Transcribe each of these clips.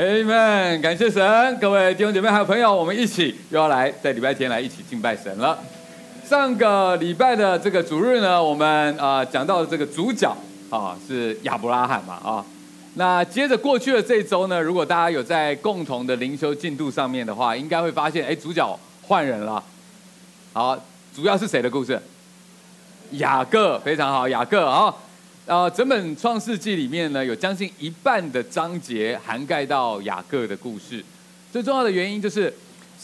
Amen，感谢神，各位弟兄姐妹还有朋友，我们一起又要来在礼拜天来一起敬拜神了。上个礼拜的这个主日呢，我们啊、呃、讲到的这个主角啊是亚伯拉罕嘛啊。那接着过去的这一周呢，如果大家有在共同的灵修进度上面的话，应该会发现，哎，主角换人了。好，主要是谁的故事？雅各，非常好，雅各啊。呃，整本创世纪里面呢，有将近一半的章节涵盖到雅各的故事。最重要的原因就是，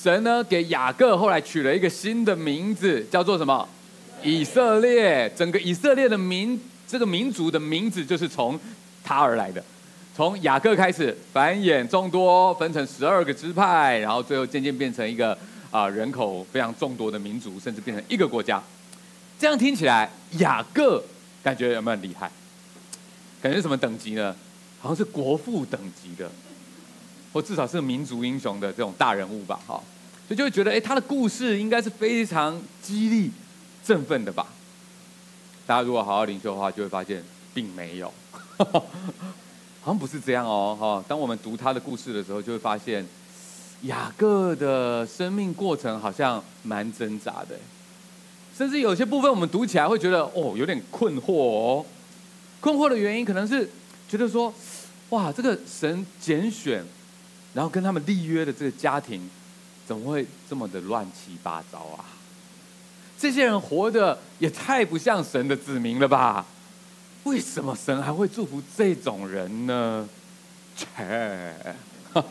神呢给雅各后来取了一个新的名字，叫做什么？以色列。整个以色列的民，这个民族的名字就是从他而来的。从雅各开始繁衍众多，分成十二个支派，然后最后渐渐变成一个啊、人口非常众多的民族，甚至变成一个国家。这样听起来，雅各。感觉有没有很厉害？感觉什么等级呢？好像是国父等级的，或至少是民族英雄的这种大人物吧，哈。所以就会觉得，哎，他的故事应该是非常激励、振奋的吧？大家如果好好领修的话，就会发现并没有，好像不是这样哦，哈。当我们读他的故事的时候，就会发现雅各的生命过程好像蛮挣扎的。甚至有些部分我们读起来会觉得哦，有点困惑哦。困惑的原因可能是觉得说，哇，这个神拣选，然后跟他们立约的这个家庭，怎么会这么的乱七八糟啊？这些人活得也太不像神的子民了吧？为什么神还会祝福这种人呢？切，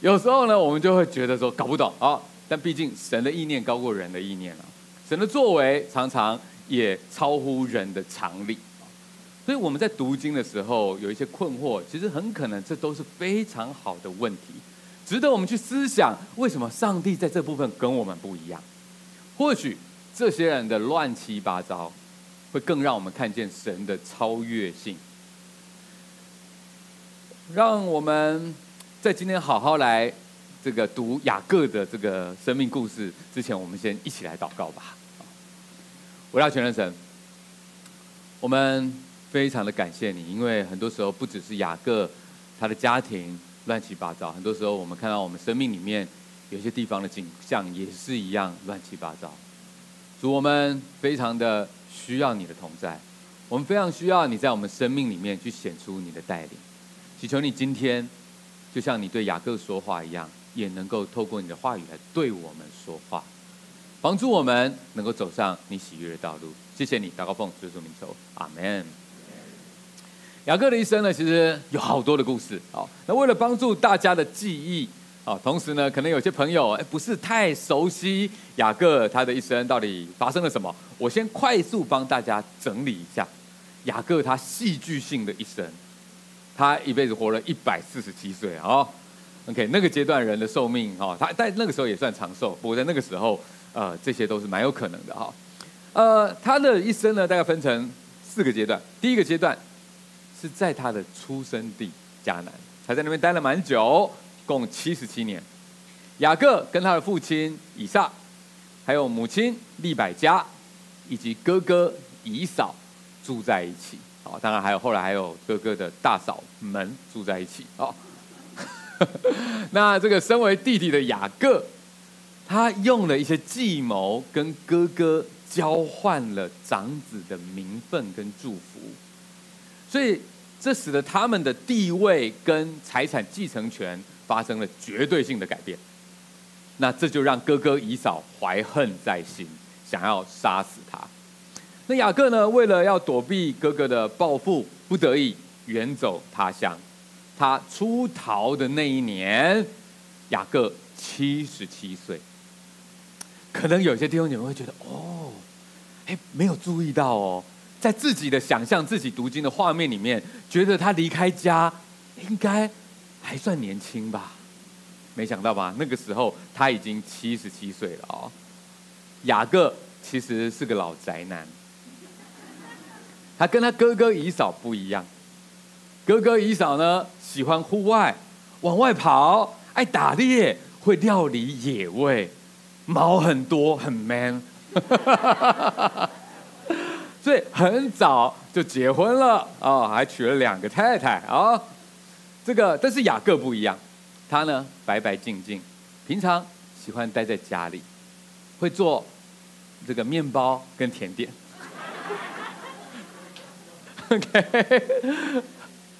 有时候呢，我们就会觉得说搞不懂啊。但毕竟神的意念高过人的意念啊，神的作为常常也超乎人的常理，所以我们在读经的时候有一些困惑，其实很可能这都是非常好的问题，值得我们去思想为什么上帝在这部分跟我们不一样。或许这些人的乱七八糟，会更让我们看见神的超越性。让我们在今天好好来。这个读雅各的这个生命故事之前，我们先一起来祷告吧。我要全能神，我们非常的感谢你，因为很多时候不只是雅各他的家庭乱七八糟，很多时候我们看到我们生命里面有些地方的景象也是一样乱七八糟。主，我们非常的需要你的同在，我们非常需要你在我们生命里面去显出你的带领。祈求你今天就像你对雅各说话一样。也能够透过你的话语来对我们说话，帮助我们能够走上你喜悦的道路。谢谢你，祷告奉主耶稣名求，阿门。雅各的一生呢，其实有好多的故事。好，那为了帮助大家的记忆，啊，同时呢，可能有些朋友哎不是太熟悉雅各他的一生到底发生了什么，我先快速帮大家整理一下雅各他戏剧性的一生。他一辈子活了一百四十七岁啊。OK，那个阶段人的寿命哈，他在那个时候也算长寿。不过在那个时候，呃，这些都是蛮有可能的哈。呃，他的一生呢，大概分成四个阶段。第一个阶段是在他的出生地迦南，他在那边待了蛮久，共七十七年。雅各跟他的父亲以撒，还有母亲利百加，以及哥哥以扫住在一起。好，当然还有后来还有哥哥的大嫂们住在一起。哦。那这个身为弟弟的雅各，他用了一些计谋，跟哥哥交换了长子的名分跟祝福，所以这使得他们的地位跟财产继承权发生了绝对性的改变。那这就让哥哥以嫂怀恨在心，想要杀死他。那雅各呢，为了要躲避哥哥的报复，不得已远走他乡。他出逃的那一年，雅各七十七岁。可能有些弟兄你们会觉得，哦，哎，没有注意到哦，在自己的想象、自己读经的画面里面，觉得他离开家应该还算年轻吧？没想到吧？那个时候他已经七十七岁了哦。雅各其实是个老宅男，他跟他哥哥以扫不一样。哥哥姨嫂呢，喜欢户外，往外跑，爱打猎，会料理野味，毛很多，很 man，所以很早就结婚了啊、哦，还娶了两个太太啊、哦。这个但是雅各不一样，他呢白白净净，平常喜欢待在家里，会做这个面包跟甜点。OK，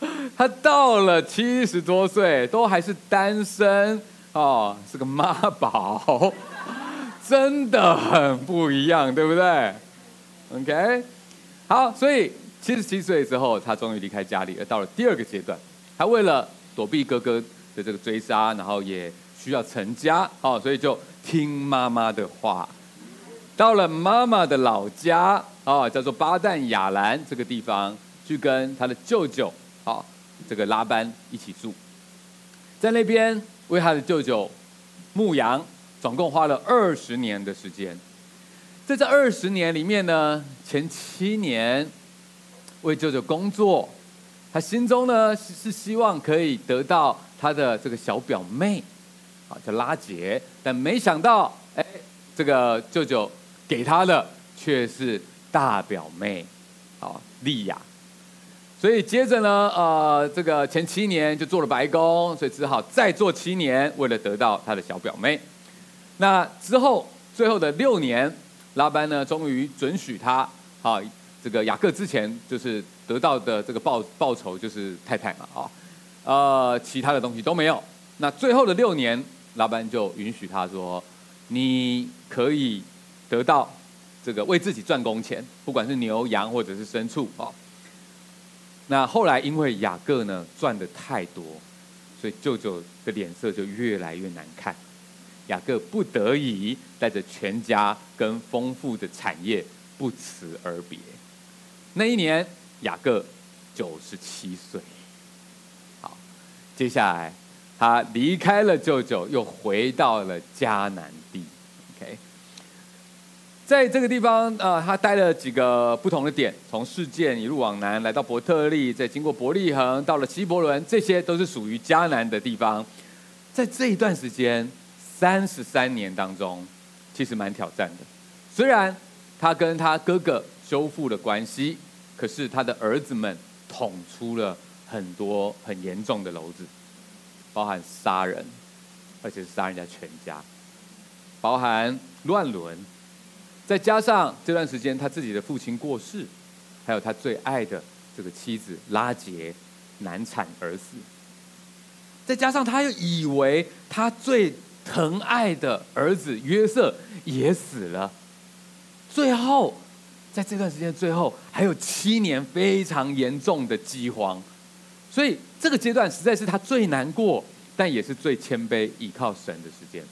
他到了七十多岁都还是单身哦，是个妈宝，真的很不一样，对不对？OK，好，所以七十七岁之后，他终于离开家里，而到了第二个阶段。他为了躲避哥哥的这个追杀，然后也需要成家，哦，所以就听妈妈的话，到了妈妈的老家，哦，叫做巴旦亚兰这个地方，去跟他的舅舅，哦，这个拉班一起住，在那边为他的舅舅牧羊，总共花了二十年的时间。在这二十年里面呢，前七年为舅舅工作。他心中呢是希望可以得到他的这个小表妹，啊叫拉杰，但没想到，哎，这个舅舅给他的却是大表妹，啊利亚。所以接着呢，呃，这个前七年就做了白工，所以只好再做七年，为了得到他的小表妹。那之后最后的六年，拉班呢终于准许他，啊。这个雅各之前就是得到的这个报报酬就是太太嘛啊，呃，其他的东西都没有。那最后的六年，拉班就允许他说，你可以得到这个为自己赚工钱，不管是牛羊或者是牲畜啊。那后来因为雅各呢赚的太多，所以舅舅的脸色就越来越难看。雅各不得已带着全家跟丰富的产业不辞而别。那一年，雅各九十七岁。好，接下来他离开了舅舅，又回到了迦南地。OK，在这个地方，呃，他待了几个不同的点，从事件一路往南，来到伯特利，再经过伯利恒，到了希伯伦，这些都是属于迦南的地方。在这一段时间，三十三年当中，其实蛮挑战的。虽然他跟他哥哥修复了关系。可是他的儿子们捅出了很多很严重的篓子，包含杀人，而且是杀人家全家，包含乱伦，再加上这段时间他自己的父亲过世，还有他最爱的这个妻子拉杰难产而死，再加上他又以为他最疼爱的儿子约瑟也死了，最后。在这段时间最后，还有七年非常严重的饥荒，所以这个阶段实在是他最难过，但也是最谦卑倚靠神的时间。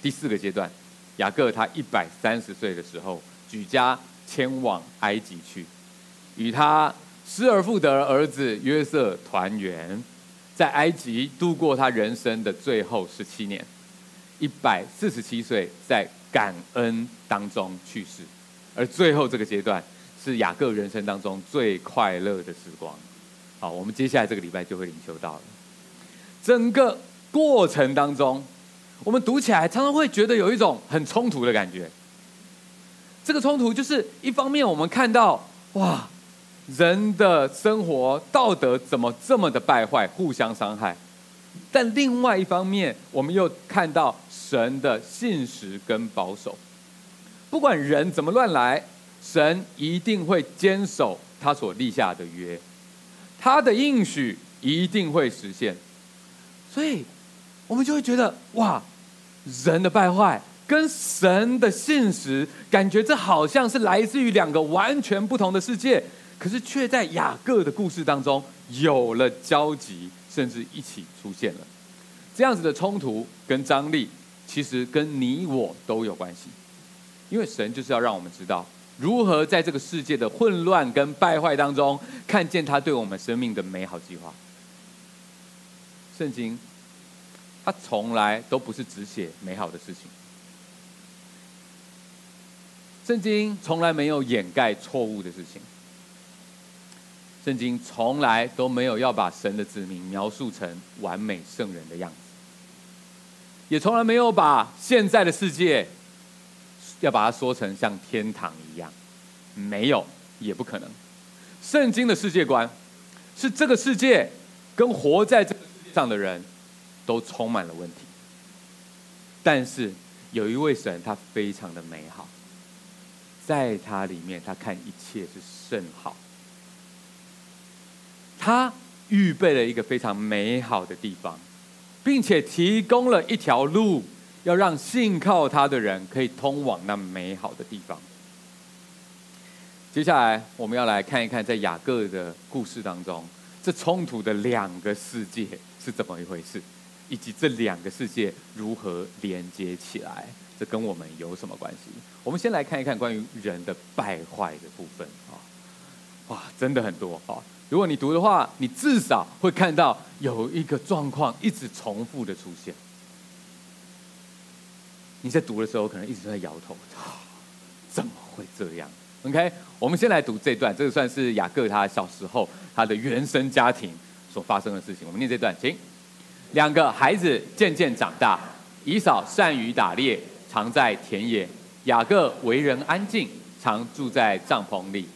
第四个阶段，雅各他一百三十岁的时候，举家迁往埃及去，与他失而复得的儿子约瑟团圆，在埃及度过他人生的最后十七年，一百四十七岁在感恩当中去世。而最后这个阶段是雅各人生当中最快乐的时光。好，我们接下来这个礼拜就会领受到了。整个过程当中，我们读起来常常会觉得有一种很冲突的感觉。这个冲突就是一方面我们看到哇，人的生活道德怎么这么的败坏，互相伤害；但另外一方面，我们又看到神的信实跟保守。不管人怎么乱来，神一定会坚守他所立下的约，他的应许一定会实现。所以，我们就会觉得哇，人的败坏跟神的信实，感觉这好像是来自于两个完全不同的世界，可是却在雅各的故事当中有了交集，甚至一起出现了。这样子的冲突跟张力，其实跟你我都有关系。因为神就是要让我们知道，如何在这个世界的混乱跟败坏当中，看见他对我们生命的美好计划。圣经，它从来都不是只写美好的事情。圣经从来没有掩盖错误的事情。圣经从来都没有要把神的子民描述成完美圣人的样子，也从来没有把现在的世界。要把它说成像天堂一样，没有，也不可能。圣经的世界观是这个世界跟活在这个世界上的人都充满了问题。但是有一位神，他非常的美好，在他里面，他看一切是甚好。他预备了一个非常美好的地方，并且提供了一条路，要让信靠他的人可以通往那美好的地方。接下来，我们要来看一看，在雅各的故事当中，这冲突的两个世界是怎么一回事，以及这两个世界如何连接起来，这跟我们有什么关系？我们先来看一看关于人的败坏的部分啊，哇，真的很多啊！如果你读的话，你至少会看到有一个状况一直重复的出现。你在读的时候，可能一直在摇头，怎么会这样？OK，我们先来读这段，这个算是雅各他小时候他的原生家庭所发生的事情。我们念这段，请。两个孩子渐渐长大，以扫善于打猎，常在田野；雅各为人安静，常住在帐篷里。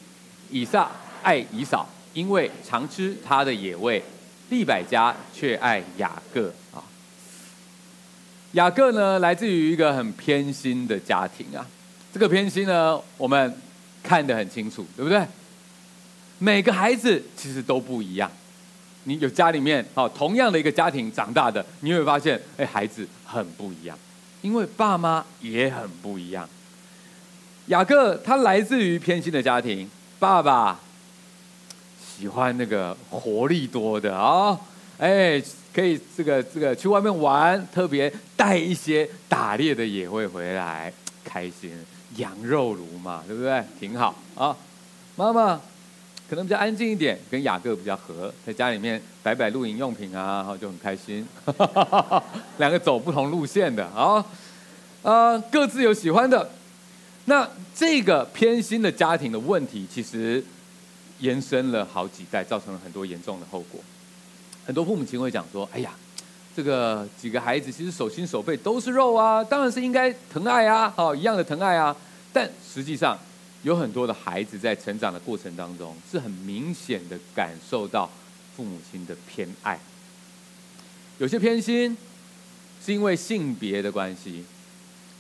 以撒爱以扫，因为常吃他的野味；利百加却爱雅各啊。雅各呢，来自于一个很偏心的家庭啊。这个偏心呢，我们。看得很清楚，对不对？每个孩子其实都不一样。你有家里面哦，同样的一个家庭长大的，你会发现，哎，孩子很不一样，因为爸妈也很不一样。雅各他来自于偏心的家庭，爸爸喜欢那个活力多的啊，哦，哎，可以这个这个去外面玩，特别带一些打猎的野味回来，开心。羊肉炉嘛，对不对？挺好啊。妈妈可能比较安静一点，跟雅各比较合，在家里面摆摆露营用品啊，然后就很开心。两个走不同路线的啊，呃，各自有喜欢的。那这个偏心的家庭的问题，其实延伸了好几代，造成了很多严重的后果。很多父母亲会讲说：“哎呀。”这个几个孩子其实手心手背都是肉啊，当然是应该疼爱啊，好一样的疼爱啊。但实际上，有很多的孩子在成长的过程当中，是很明显的感受到父母亲的偏爱。有些偏心是因为性别的关系，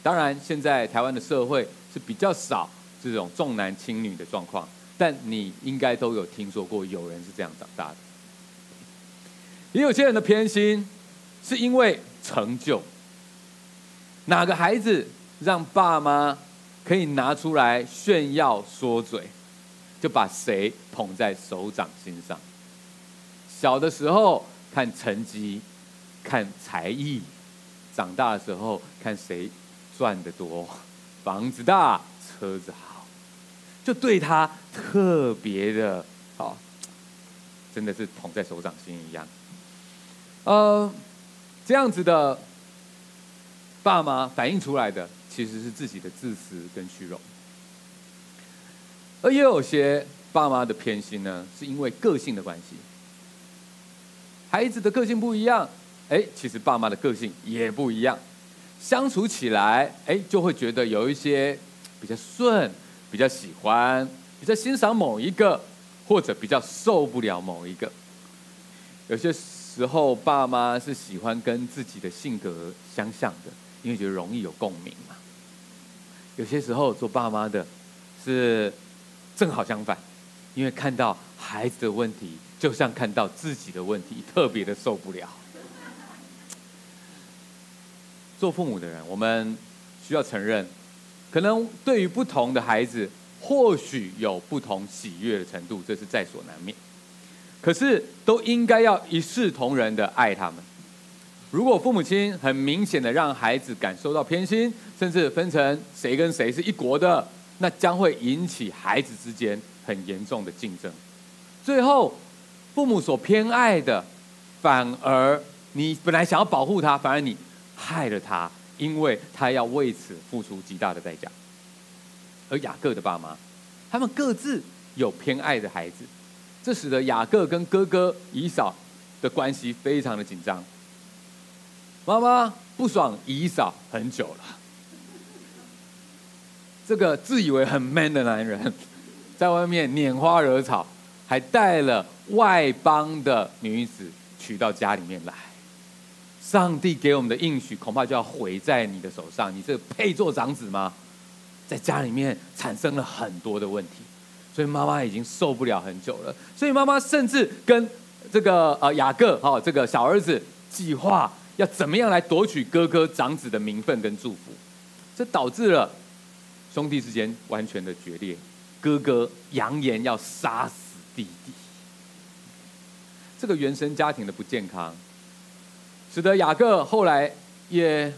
当然现在台湾的社会是比较少这种重男轻女的状况，但你应该都有听说过有人是这样长大的。也有些人的偏心。是因为成就，哪个孩子让爸妈可以拿出来炫耀说嘴，就把谁捧在手掌心上。小的时候看成绩，看才艺；长大的时候看谁赚得多，房子大，车子好，就对他特别的好，真的是捧在手掌心一样。呃。这样子的爸妈反映出来的，其实是自己的自私跟虚荣，而也有些爸妈的偏心呢，是因为个性的关系。孩子的个性不一样，哎，其实爸妈的个性也不一样，相处起来，哎，就会觉得有一些比较顺，比较喜欢，比较欣赏某一个，或者比较受不了某一个，有些。时候，爸妈是喜欢跟自己的性格相像的，因为觉得容易有共鸣嘛。有些时候做爸妈的，是正好相反，因为看到孩子的问题，就像看到自己的问题，特别的受不了。做父母的人，我们需要承认，可能对于不同的孩子，或许有不同喜悦的程度，这是在所难免。可是都应该要一视同仁的爱他们。如果父母亲很明显的让孩子感受到偏心，甚至分成谁跟谁是一国的，那将会引起孩子之间很严重的竞争。最后，父母所偏爱的，反而你本来想要保护他，反而你害了他，因为他要为此付出极大的代价。而雅各的爸妈，他们各自有偏爱的孩子。这使得雅各跟哥哥以扫的关系非常的紧张。妈妈不爽以扫很久了，这个自以为很 man 的男人，在外面拈花惹草，还带了外邦的女子娶到家里面来。上帝给我们的应许，恐怕就要毁在你的手上。你这配做长子吗？在家里面产生了很多的问题，所以妈妈已经受不了很久了。所以妈妈甚至跟这个呃雅各哈这个小儿子计划要怎么样来夺取哥哥长子的名分跟祝福，这导致了兄弟之间完全的决裂。哥哥扬言要杀死弟弟，这个原生家庭的不健康。使得雅各后来也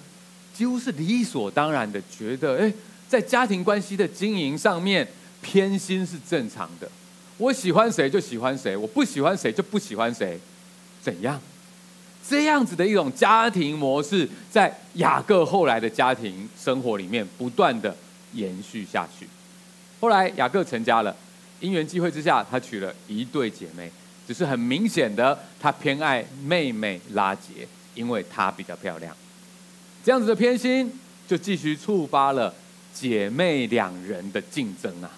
几乎是理所当然的觉得，哎，在家庭关系的经营上面，偏心是正常的。我喜欢谁就喜欢谁，我不喜欢谁就不喜欢谁，怎样？这样子的一种家庭模式，在雅各后来的家庭生活里面不断的延续下去。后来雅各成家了，因缘际会之下，他娶了一对姐妹，只是很明显的，他偏爱妹妹拉杰。因为她比较漂亮，这样子的偏心就继续触发了姐妹两人的竞争啊！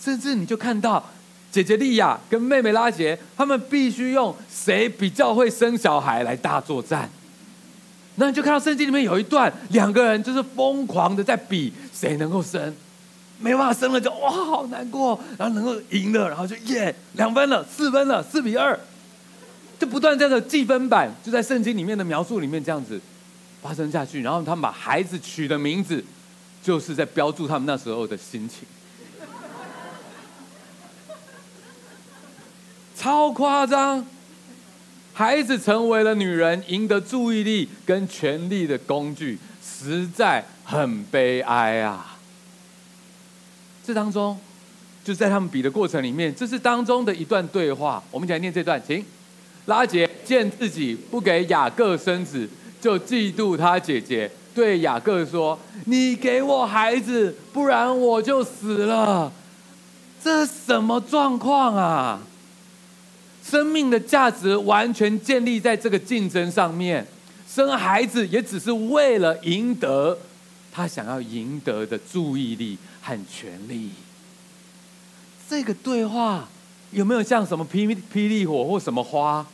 甚至你就看到姐姐利亚跟妹妹拉杰，他们必须用谁比较会生小孩来大作战。那你就看到圣经里面有一段，两个人就是疯狂的在比谁能够生，没办法生了就哇好难过，然后能够赢了，然后就耶两分了，四分了，四比二。就不断这样的计分板，就在圣经里面的描述里面这样子发生下去，然后他们把孩子取的名字，就是在标注他们那时候的心情，超夸张，孩子成为了女人赢得注意力跟权力的工具，实在很悲哀啊！这当中，就在他们比的过程里面，这是当中的一段对话，我们一起来念这段，请。拉杰见自己不给雅各生子，就嫉妒他姐姐，对雅各说：“你给我孩子，不然我就死了。”这什么状况啊？生命的价值完全建立在这个竞争上面，生孩子也只是为了赢得他想要赢得的注意力和权力。这个对话有没有像什么霹雳霹雳火或什么花？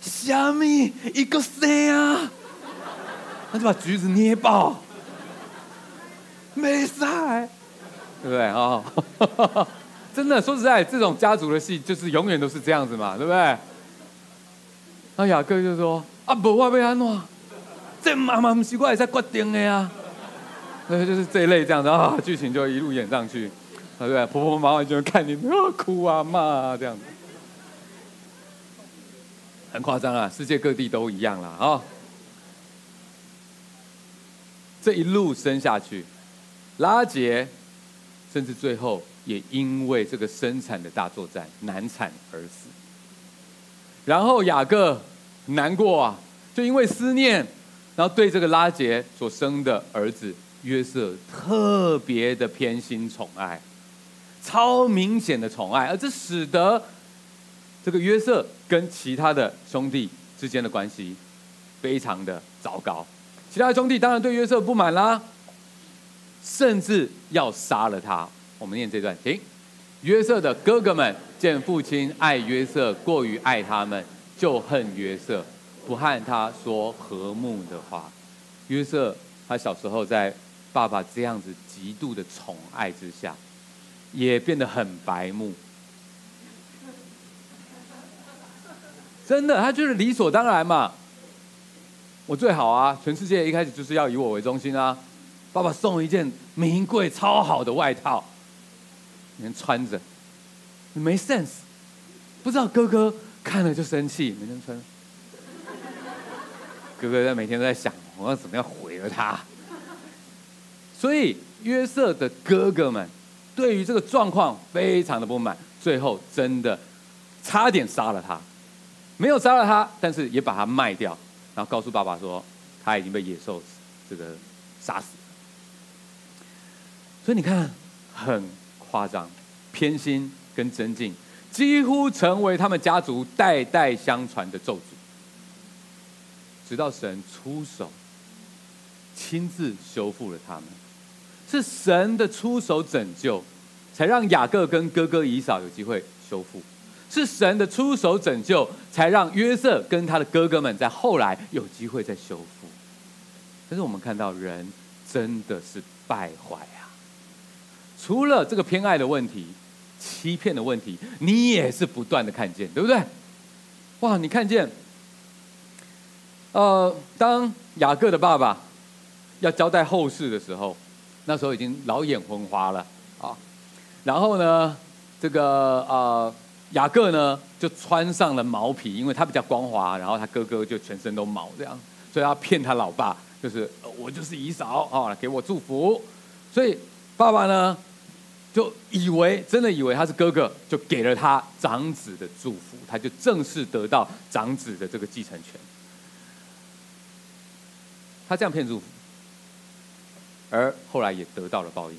虾米一个谁啊？那就把橘子捏爆，没赛，对不对啊？真的说实在，这种家族的戏就是永远都是这样子嘛，对不对？那雅各就说：“啊，不，我被安怎？这妈妈不习惯在决定的呀。”那就是这一类这样子啊，剧情就一路演上去，对不对？婆婆妈妈就看你哭啊骂啊这样子。很夸张啊！世界各地都一样了啊、哦！这一路生下去，拉结甚至最后也因为这个生产的大作战难产而死。然后雅各难过啊，就因为思念，然后对这个拉结所生的儿子约瑟特别的偏心宠爱，超明显的宠爱，而这使得。这个约瑟跟其他的兄弟之间的关系非常的糟糕，其他兄弟当然对约瑟不满啦，甚至要杀了他。我们念这段，请约瑟的哥哥们见父亲爱约瑟过于爱他们，就恨约瑟，不和他说和睦的话。约瑟他小时候在爸爸这样子极度的宠爱之下，也变得很白目。真的，他就是理所当然嘛。我最好啊，全世界一开始就是要以我为中心啊。爸爸送一件名贵超好的外套，你们穿着，你没 sense。不知道哥哥看了就生气，每天穿。哥哥在每天都在想，我要怎么样毁了他。所以约瑟的哥哥们对于这个状况非常的不满，最后真的差点杀了他。没有杀了他，但是也把他卖掉，然后告诉爸爸说他已经被野兽这个杀死。所以你看，很夸张，偏心跟尊敬几乎成为他们家族代代相传的咒诅。直到神出手，亲自修复了他们，是神的出手拯救，才让雅各跟哥哥以扫有机会修复。是神的出手拯救，才让约瑟跟他的哥哥们在后来有机会再修复。但是我们看到人真的是败坏！除了这个偏爱的问题、欺骗的问题，你也是不断的看见，对不对？哇，你看见，呃，当雅各的爸爸要交代后事的时候，那时候已经老眼昏花了啊。然后呢，这个呃。雅各呢，就穿上了毛皮，因为他比较光滑，然后他哥哥就全身都毛这样，所以他骗他老爸，就是我就是姨嫂啊，给我祝福。所以爸爸呢，就以为真的以为他是哥哥，就给了他长子的祝福，他就正式得到长子的这个继承权。他这样骗祝福，而后来也得到了报应。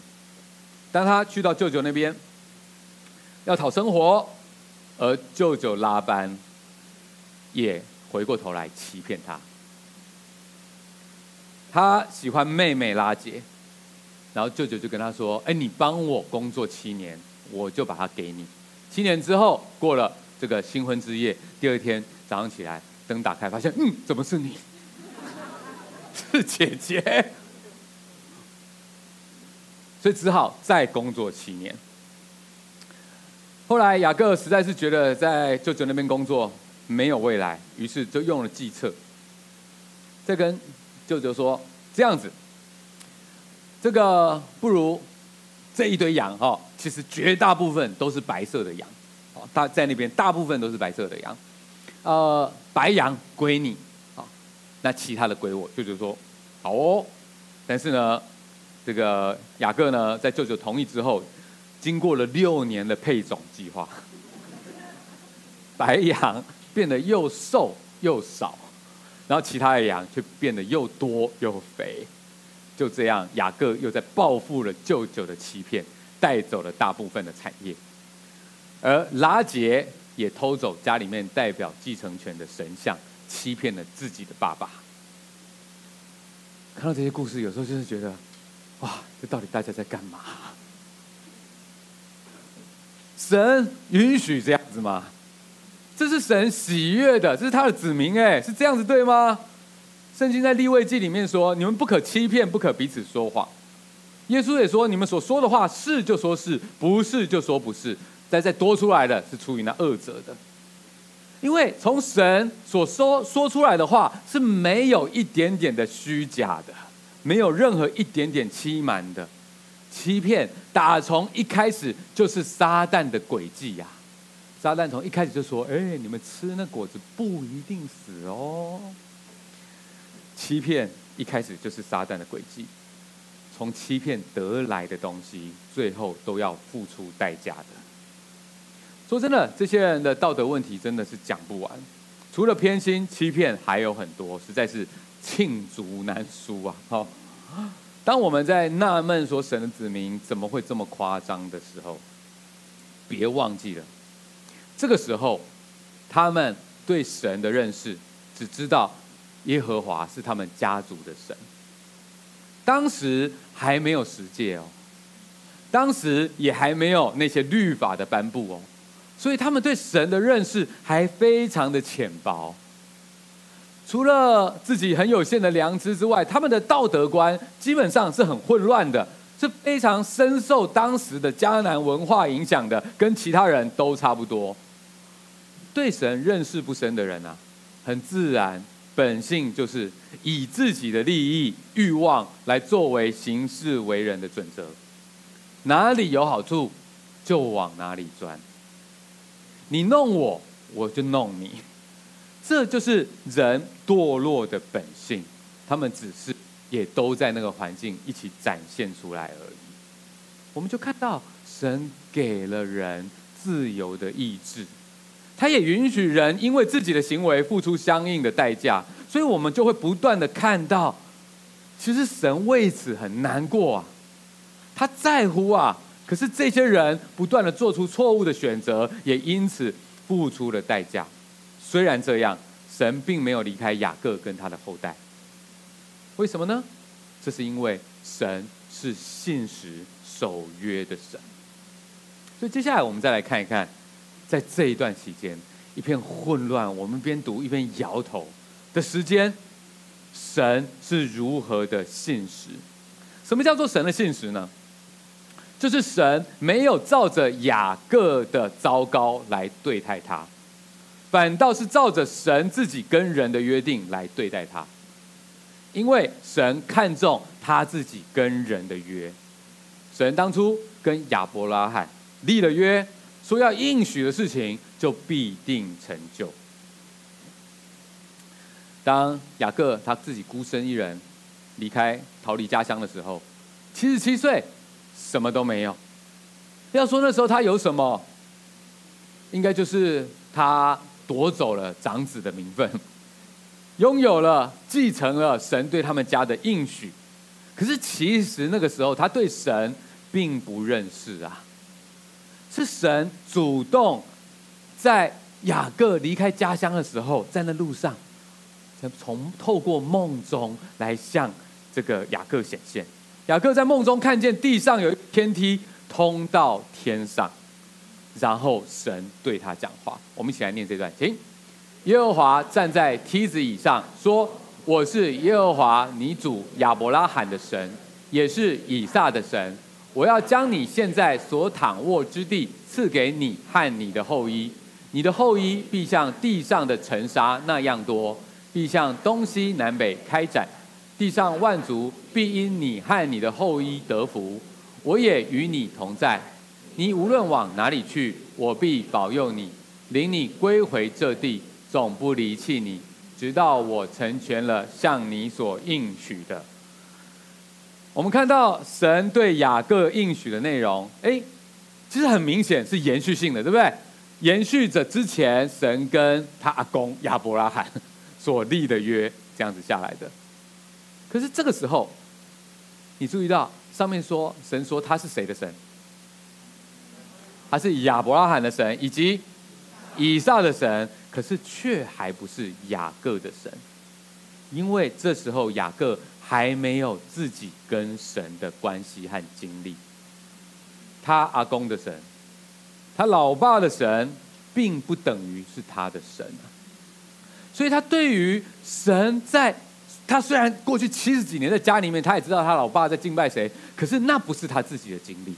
当他去到舅舅那边，要讨生活。而舅舅拉班也回过头来欺骗他。他喜欢妹妹拉杰，然后舅舅就跟他说：“哎，你帮我工作七年，我就把它给你。七年之后过了这个新婚之夜，第二天早上起来，灯打开，发现嗯，怎么是你？是姐姐。所以只好再工作七年。”后来雅各实在是觉得在舅舅那边工作没有未来，于是就用了计策，再跟舅舅说：“这样子，这个不如这一堆羊哈，其实绝大部分都是白色的羊，哦，大在那边大部分都是白色的羊，呃，白羊归你啊，那其他的归我。”舅舅说：“好哦。”但是呢，这个雅各呢，在舅舅同意之后。经过了六年的配种计划，白羊变得又瘦又少，然后其他的羊却变得又多又肥。就这样，雅各又在报复了舅舅的欺骗，带走了大部分的产业，而拉结也偷走家里面代表继承权的神像，欺骗了自己的爸爸。看到这些故事，有时候就是觉得，哇，这到底大家在干嘛？神允许这样子吗？这是神喜悦的，这是他的子民，哎，是这样子对吗？圣经在利未记里面说：“你们不可欺骗，不可彼此说谎。”耶稣也说：“你们所说的话是就说是，不是就说不是。再再多出来的是出于那恶者的。因为从神所说说出来的话是没有一点点的虚假的，没有任何一点点欺瞒的。”欺骗打从一开始就是撒旦的诡计呀！撒旦从一开始就说：“哎，你们吃那果子不一定死哦。”欺骗一开始就是撒旦的诡计，从欺骗得来的东西，最后都要付出代价的。说真的，这些人的道德问题真的是讲不完，除了偏心、欺骗，还有很多，实在是罄竹难书啊！好。当我们在纳闷说神的子民怎么会这么夸张的时候，别忘记了，这个时候他们对神的认识只知道耶和华是他们家族的神。当时还没有十诫哦，当时也还没有那些律法的颁布哦，所以他们对神的认识还非常的浅薄。除了自己很有限的良知之外，他们的道德观基本上是很混乱的，是非常深受当时的迦南文化影响的，跟其他人都差不多。对神认识不深的人啊，很自然本性就是以自己的利益欲望来作为行事为人的准则，哪里有好处就往哪里钻。你弄我，我就弄你。这就是人堕落的本性，他们只是也都在那个环境一起展现出来而已。我们就看到神给了人自由的意志，他也允许人因为自己的行为付出相应的代价，所以我们就会不断的看到，其实神为此很难过啊，他在乎啊，可是这些人不断的做出错误的选择，也因此付出了代价。虽然这样，神并没有离开雅各跟他的后代。为什么呢？这是因为神是信实守约的神。所以接下来我们再来看一看在这一段期间，一片混乱，我们边读一边摇头的时间，神是如何的信实？什么叫做神的信实呢？就是神没有照着雅各的糟糕来对待他，反倒是照着神自己跟人的约定来对待他。因为神看重他自己跟人的约，神当初跟亚伯拉罕立了约，说要应许的事情就必定成就。当雅各他自己孤身一人离开逃离家乡的时候，七十七岁，什么都没有。要说那时候他有什么，应该就是他夺走了长子的名分。拥有了，继承了神对他们家的应许，可是其实那个时候他对神并不认识啊，是神主动在雅各离开家乡的时候，在那路上，从透过梦中来向这个雅各显现。雅各在梦中看见地上有天梯通到天上，然后神对他讲话。我们一起来念这段，请。耶和华站在梯子以上，说：“我是耶和华你主亚伯拉罕的神，也是以撒的神。我要将你现在所躺卧之地赐给你和你的后裔，你的后裔必像地上的尘沙那样多，必向东西南北开展。地上万族必因你和你的后裔得福。我也与你同在，你无论往哪里去，我必保佑你，领你归回这地。”总不离弃你，直到我成全了向你所应许的。我们看到神对雅各应许的内容，哎，其实很明显是延续性的，对不对？延续着之前神跟他阿公亚伯拉罕所立的约，这样子下来的。可是这个时候，你注意到上面说神说他是谁的神？他是亚伯拉罕的神，以及以撒的神。可是却还不是雅各的神，因为这时候雅各还没有自己跟神的关系和经历。他阿公的神，他老爸的神，并不等于是他的神啊。所以他对于神，在他虽然过去七十几年在家里面，他也知道他老爸在敬拜谁，可是那不是他自己的经历，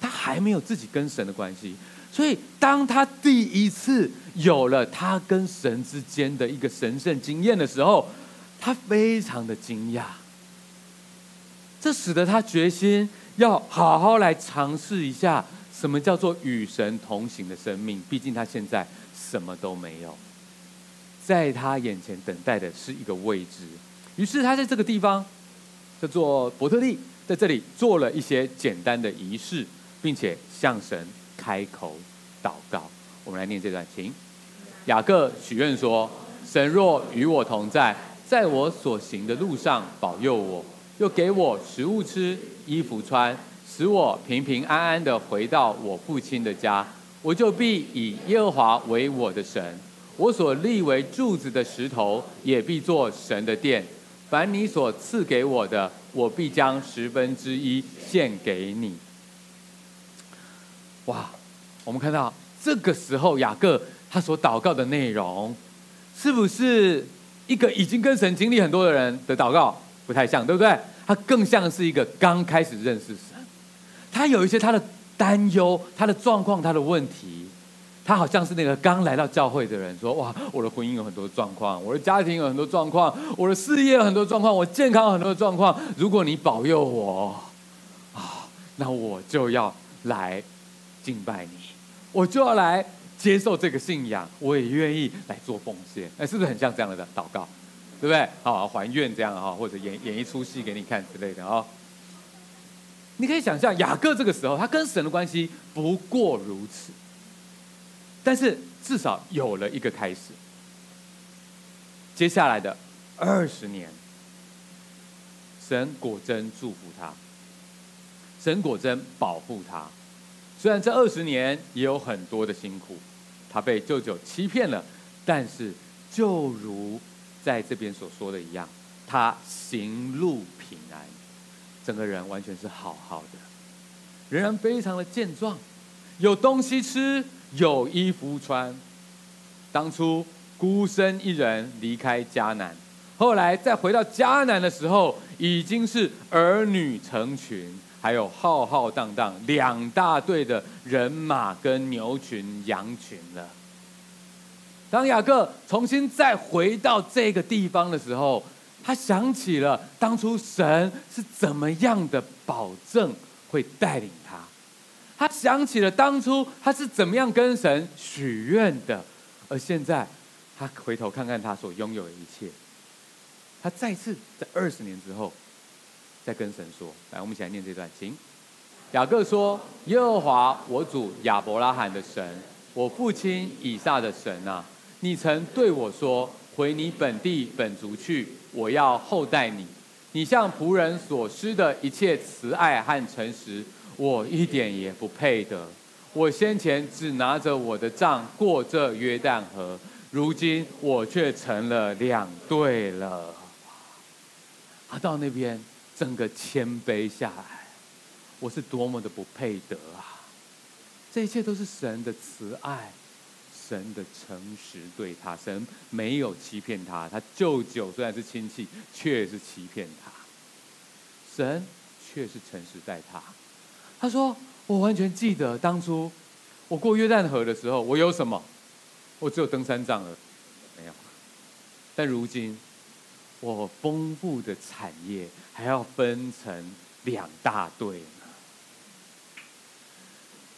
他还没有自己跟神的关系。所以，当他第一次有了他跟神之间的一个神圣经验的时候，他非常的惊讶。这使得他决心要好好来尝试一下什么叫做与神同行的生命。毕竟他现在什么都没有，在他眼前等待的是一个未知。于是他在这个地方叫做伯特利，在这里做了一些简单的仪式，并且向神。开口祷告，我们来念这段经。雅各许愿说：“神若与我同在，在我所行的路上保佑我，又给我食物吃、衣服穿，使我平平安安地回到我父亲的家，我就必以耶和华为我的神。我所立为柱子的石头，也必做神的殿。凡你所赐给我的，我必将十分之一献给你。”哇，我们看到这个时候雅各他所祷告的内容，是不是一个已经跟神经历很多的人的祷告？不太像，对不对？他更像是一个刚开始认识神，他有一些他的担忧、他的状况、他的问题，他好像是那个刚来到教会的人，说：“哇，我的婚姻有很多状况，我的家庭有很多状况，我的事业有很多状况，我健康有很多状况。如果你保佑我啊，那我就要来。”敬拜你，我就要来接受这个信仰，我也愿意来做奉献。哎，是不是很像这样的祷告？对不对？好，还愿这样哈，或者演演一出戏给你看之类的啊。你可以想象雅各这个时候，他跟神的关系不过如此，但是至少有了一个开始。接下来的二十年，神果真祝福他，神果真保护他。虽然这二十年也有很多的辛苦，他被舅舅欺骗了，但是就如在这边所说的一样，他行路平安，整个人完全是好好的，仍然非常的健壮，有东西吃，有衣服穿。当初孤身一人离开迦南，后来再回到迦南的时候，已经是儿女成群，还有浩浩荡荡两大队的人马跟牛群羊群了。当雅各重新再回到这个地方的时候，他想起了当初神是怎么样的保证会带领他，他想起了当初他是怎么样跟神许愿的，而现在他回头看看他所拥有的一切，他再次在二十年之后再跟神说：“来，我们一起来念这段，请。雅各说：耶和华我主亚伯拉罕的神，我父亲以撒的神啊。”你曾对我说：“回你本地本族去，我要厚待你。你向仆人所施的一切慈爱和诚实，我一点也不配得。我先前只拿着我的杖过这约旦河，如今我却成了两队了。”他到那边，整个谦卑下来，我是多么的不配得啊！这一切都是神的慈爱。神的诚实对他，神没有欺骗他。他舅舅虽然是亲戚，却是欺骗他。神却是诚实待他。他说：“我完全记得当初我过约旦河的时候，我有什么？我只有登山杖了，没有。但如今我丰富的产业还要分成两大队，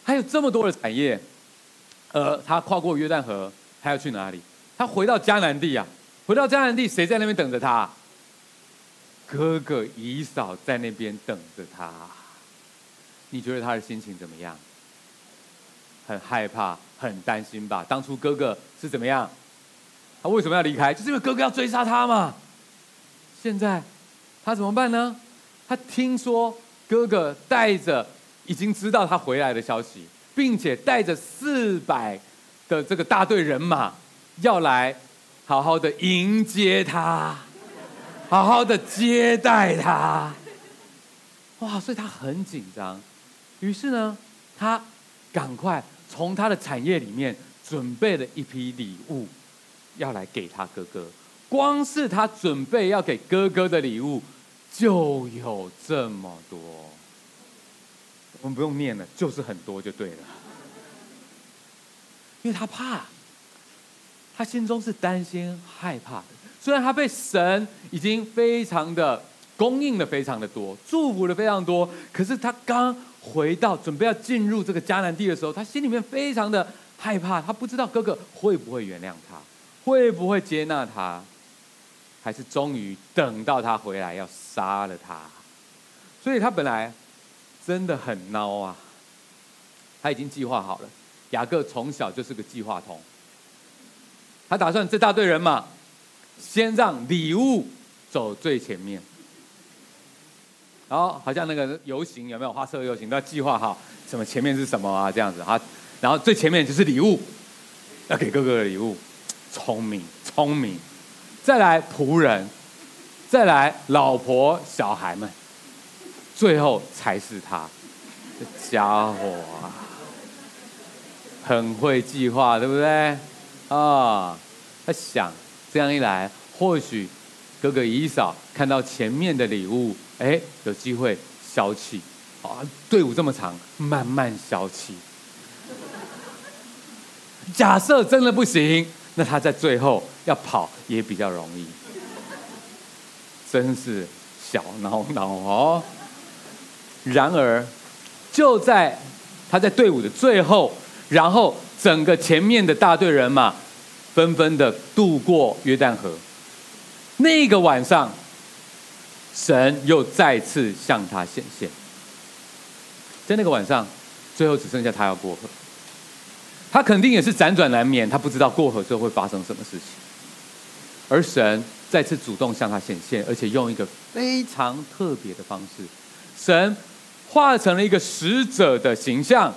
还有这么多的产业。”呃，他跨过约旦河，他要去哪里？他回到迦南地啊！回到迦南地，谁在那边等着他？哥哥以嫂在那边等着他。你觉得他的心情怎么样？很害怕，很担心吧？当初哥哥是怎么样？他为什么要离开？就是因为哥哥要追杀他嘛。现在他怎么办呢？他听说哥哥带着已经知道他回来的消息。并且带着四百的这个大队人马，要来好好的迎接他，好好的接待他。哇！所以他很紧张。于是呢，他赶快从他的产业里面准备了一批礼物，要来给他哥哥。光是他准备要给哥哥的礼物，就有这么多。我们不用念了，就是很多就对了。因为他怕，他心中是担心、害怕的。虽然他被神已经非常的供应的非常的多，祝福的非常多，可是他刚回到准备要进入这个迦南地的时候，他心里面非常的害怕。他不知道哥哥会不会原谅他，会不会接纳他，还是终于等到他回来要杀了他。所以他本来。真的很孬啊！他已经计划好了。雅各从小就是个计划通，他打算这大队人马先让礼物走最前面，然后好像那个游行有没有花车游行都要计划好，什么前面是什么啊这样子啊，然后最前面就是礼物，要给哥哥的礼物，聪明聪明，再来仆人，再来老婆小孩们。最后才是他，这家伙啊，很会计划，对不对？啊、他想这样一来，或许哥哥以嫂看到前面的礼物，哎，有机会消气。啊，队伍这么长，慢慢消气。假设真的不行，那他在最后 要跑也比较容易。真是小恼恼哦。然而，就在他在队伍的最后，然后整个前面的大队人马纷纷的渡过约旦河。那个晚上，神又再次向他显现。在那个晚上，最后只剩下他要过河。他肯定也是辗转难眠，他不知道过河之后会发生什么事情。而神再次主动向他显现，而且用一个非常特别的方式，神。化成了一个使者的形象，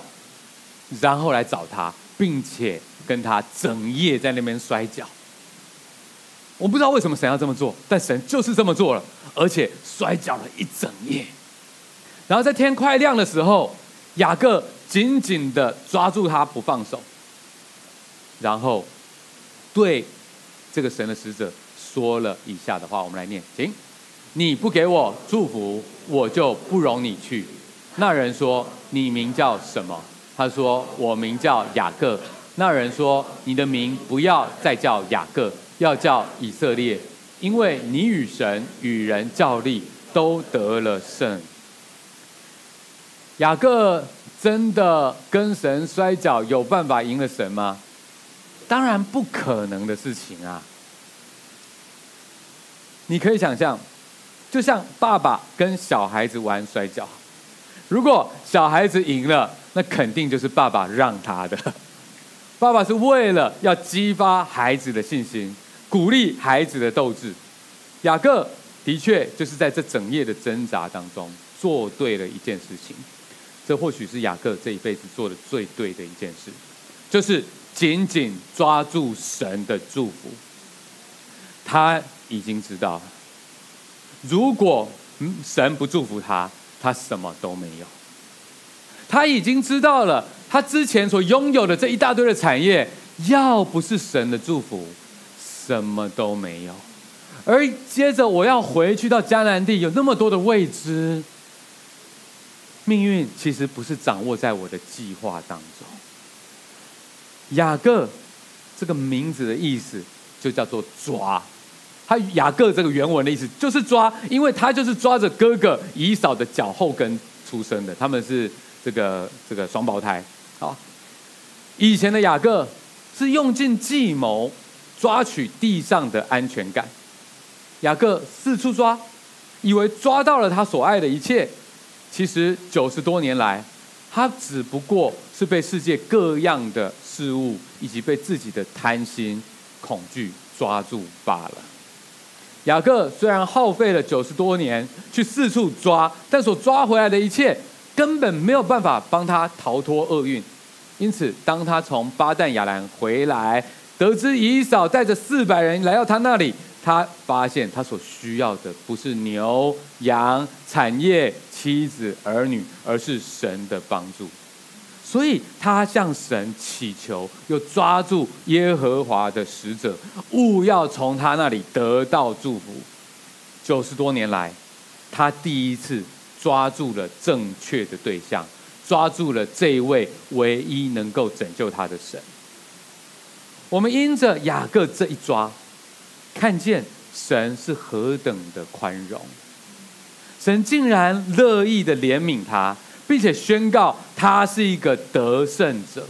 然后来找他，并且跟他整夜在那边摔跤。我不知道为什么神要这么做，但神就是这么做了，而且摔跤了一整夜。然后在天快亮的时候，雅各紧紧的抓住他不放手，然后对这个神的使者说了以下的话，我们来念，请。你不给我祝福，我就不容你去。那人说：“你名叫什么？”他说：“我名叫雅各。”那人说：“你的名不要再叫雅各，要叫以色列，因为你与神与人较力，都得了胜。”雅各真的跟神摔跤，有办法赢了神吗？当然不可能的事情啊！你可以想象。就像爸爸跟小孩子玩摔跤，如果小孩子赢了，那肯定就是爸爸让他的。爸爸是为了要激发孩子的信心，鼓励孩子的斗志。雅各的确就是在这整夜的挣扎当中做对了一件事情，这或许是雅各这一辈子做的最对的一件事，就是紧紧抓住神的祝福。他已经知道。如果神不祝福他，他什么都没有。他已经知道了，他之前所拥有的这一大堆的产业，要不是神的祝福，什么都没有。而接着我要回去到迦南地，有那么多的未知，命运其实不是掌握在我的计划当中。雅各这个名字的意思就叫做抓。他雅各这个原文的意思就是抓，因为他就是抓着哥哥以扫的脚后跟出生的，他们是这个这个双胞胎。好，以前的雅各是用尽计谋抓取地上的安全感，雅各四处抓，以为抓到了他所爱的一切，其实九十多年来，他只不过是被世界各样的事物以及被自己的贪心恐惧抓住罢了。雅各虽然耗费了九十多年去四处抓，但所抓回来的一切根本没有办法帮他逃脱厄运。因此，当他从巴旦亚兰回来，得知以扫带着四百人来到他那里，他发现他所需要的不是牛羊、产业、妻子儿女，而是神的帮助。所以他向神祈求，又抓住耶和华的使者，务要从他那里得到祝福。九十多年来，他第一次抓住了正确的对象，抓住了这一位唯一能够拯救他的神。我们因着雅各这一抓，看见神是何等的宽容，神竟然乐意的怜悯他。并且宣告他是一个得胜者，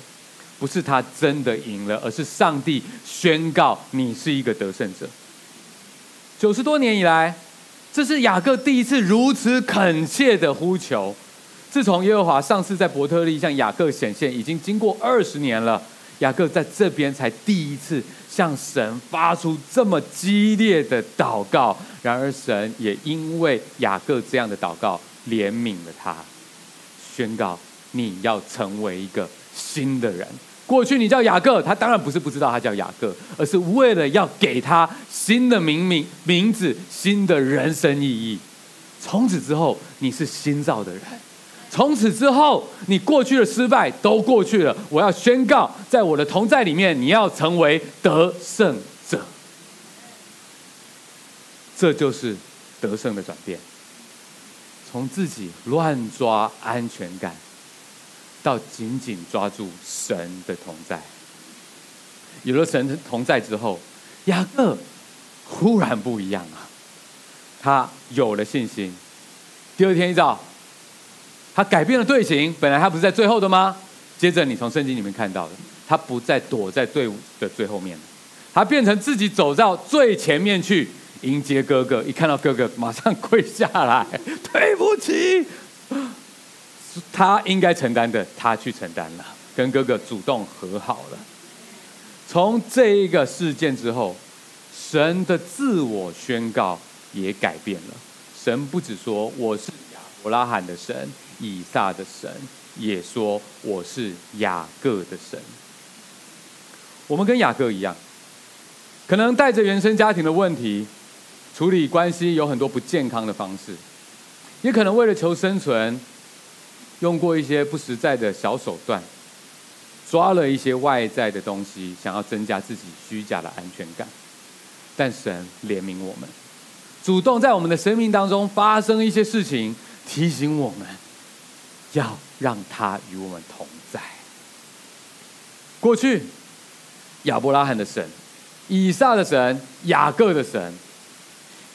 不是他真的赢了，而是上帝宣告你是一个得胜者。九十多年以来，这是雅各第一次如此恳切的呼求。自从耶和华上次在伯特利向雅各显现，已经经过二十年了，雅各在这边才第一次向神发出这么激烈的祷告。然而，神也因为雅各这样的祷告，怜悯了他。宣告你要成为一个新的人。过去你叫雅各，他当然不是不知道他叫雅各，而是为了要给他新的名名名字、新的人生意义。从此之后，你是新造的人。从此之后，你过去的失败都过去了。我要宣告，在我的同在里面，你要成为得胜者。这就是得胜的转变。从自己乱抓安全感，到紧紧抓住神的同在。有了神的同在之后，雅各忽然不一样啊！他有了信心。第二天一早，他改变了队形。本来他不是在最后的吗？接着你从圣经里面看到的，他不再躲在队伍的最后面，他变成自己走到最前面去。迎接哥哥，一看到哥哥，马上跪下来，对不起。他应该承担的，他去承担了，跟哥哥主动和好了。从这一个事件之后，神的自我宣告也改变了。神不只说我是亚伯拉罕的神、以撒的神，也说我是雅各的神。我们跟雅各一样，可能带着原生家庭的问题。处理关系有很多不健康的方式，也可能为了求生存，用过一些不实在的小手段。抓了一些外在的东西，想要增加自己虚假的安全感。但神怜悯我们，主动在我们的生命当中发生一些事情，提醒我们要让他与我们同在。过去亚伯拉罕的神、以撒的神、雅各的神，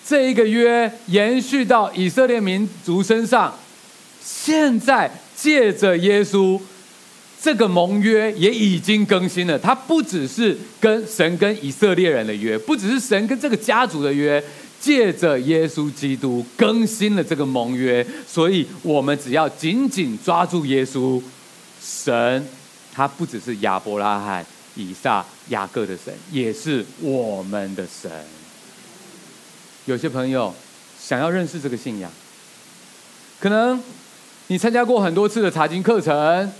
这一个约延续到以色列民族身上。现在借着耶稣，这个盟约也已经更新了。它不只是跟神跟以色列人的约，不只是神跟这个家族的约，借着耶稣基督更新了这个盟约。所以，我们只要紧紧抓住耶稣，神他不只是亚伯拉罕、以撒、雅各的神，也是我们的神。有些朋友想要认识这个信仰，可能。你参加过很多次的查经课程，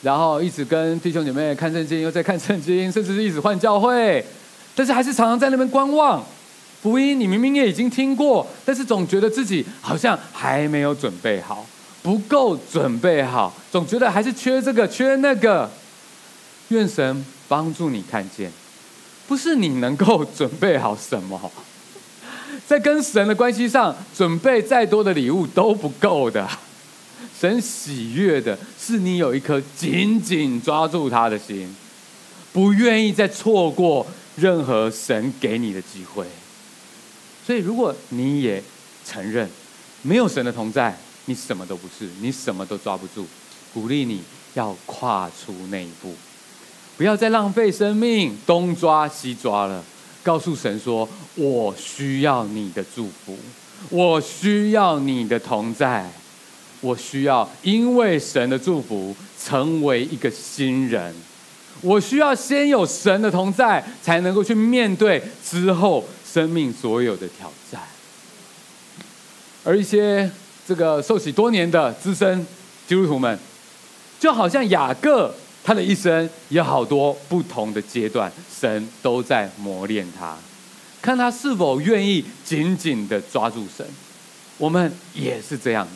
然后一直跟弟兄姐妹看圣经，又在看圣经，甚至是一直换教会，但是还是常常在那边观望。福音你明明也已经听过，但是总觉得自己好像还没有准备好，不够准备好，总觉得还是缺这个缺那个。愿神帮助你看见，不是你能够准备好什么，在跟神的关系上，准备再多的礼物都不够的。神喜悦的是你有一颗紧紧抓住他的心，不愿意再错过任何神给你的机会。所以，如果你也承认没有神的同在，你什么都不是，你什么都抓不住，鼓励你要跨出那一步，不要再浪费生命东抓西抓了。告诉神说：“我需要你的祝福，我需要你的同在。”我需要因为神的祝福成为一个新人，我需要先有神的同在，才能够去面对之后生命所有的挑战。而一些这个受洗多年的资深基督徒们，就好像雅各，他的一生有好多不同的阶段，神都在磨练他，看他是否愿意紧紧的抓住神。我们也是这样子。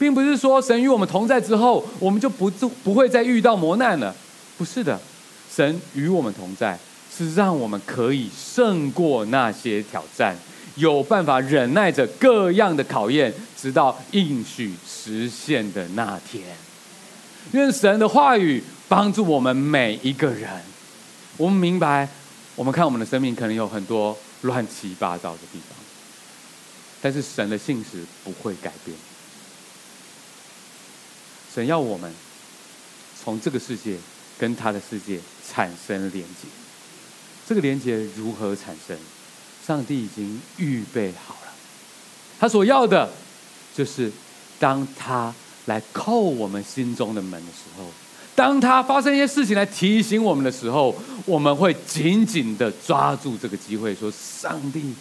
并不是说神与我们同在之后，我们就不不会再遇到磨难了。不是的，神与我们同在，是让我们可以胜过那些挑战，有办法忍耐着各样的考验，直到应许实现的那天。愿神的话语帮助我们每一个人。我们明白，我们看我们的生命可能有很多乱七八糟的地方，但是神的信实不会改变。神要我们从这个世界跟他的世界产生连接，这个连接如何产生？上帝已经预备好了。他所要的，就是当他来叩我们心中的门的时候，当他发生一些事情来提醒我们的时候，我们会紧紧的抓住这个机会，说：“上帝，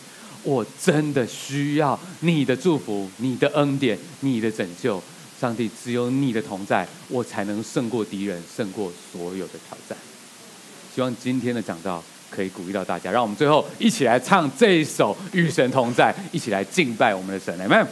我真的需要你的祝福、你的恩典、你的拯救。”上帝，只有你的同在，我才能胜过敌人，胜过所有的挑战。希望今天的讲道可以鼓励到大家，让我们最后一起来唱这一首《与神同在》，一起来敬拜我们的神，阿们。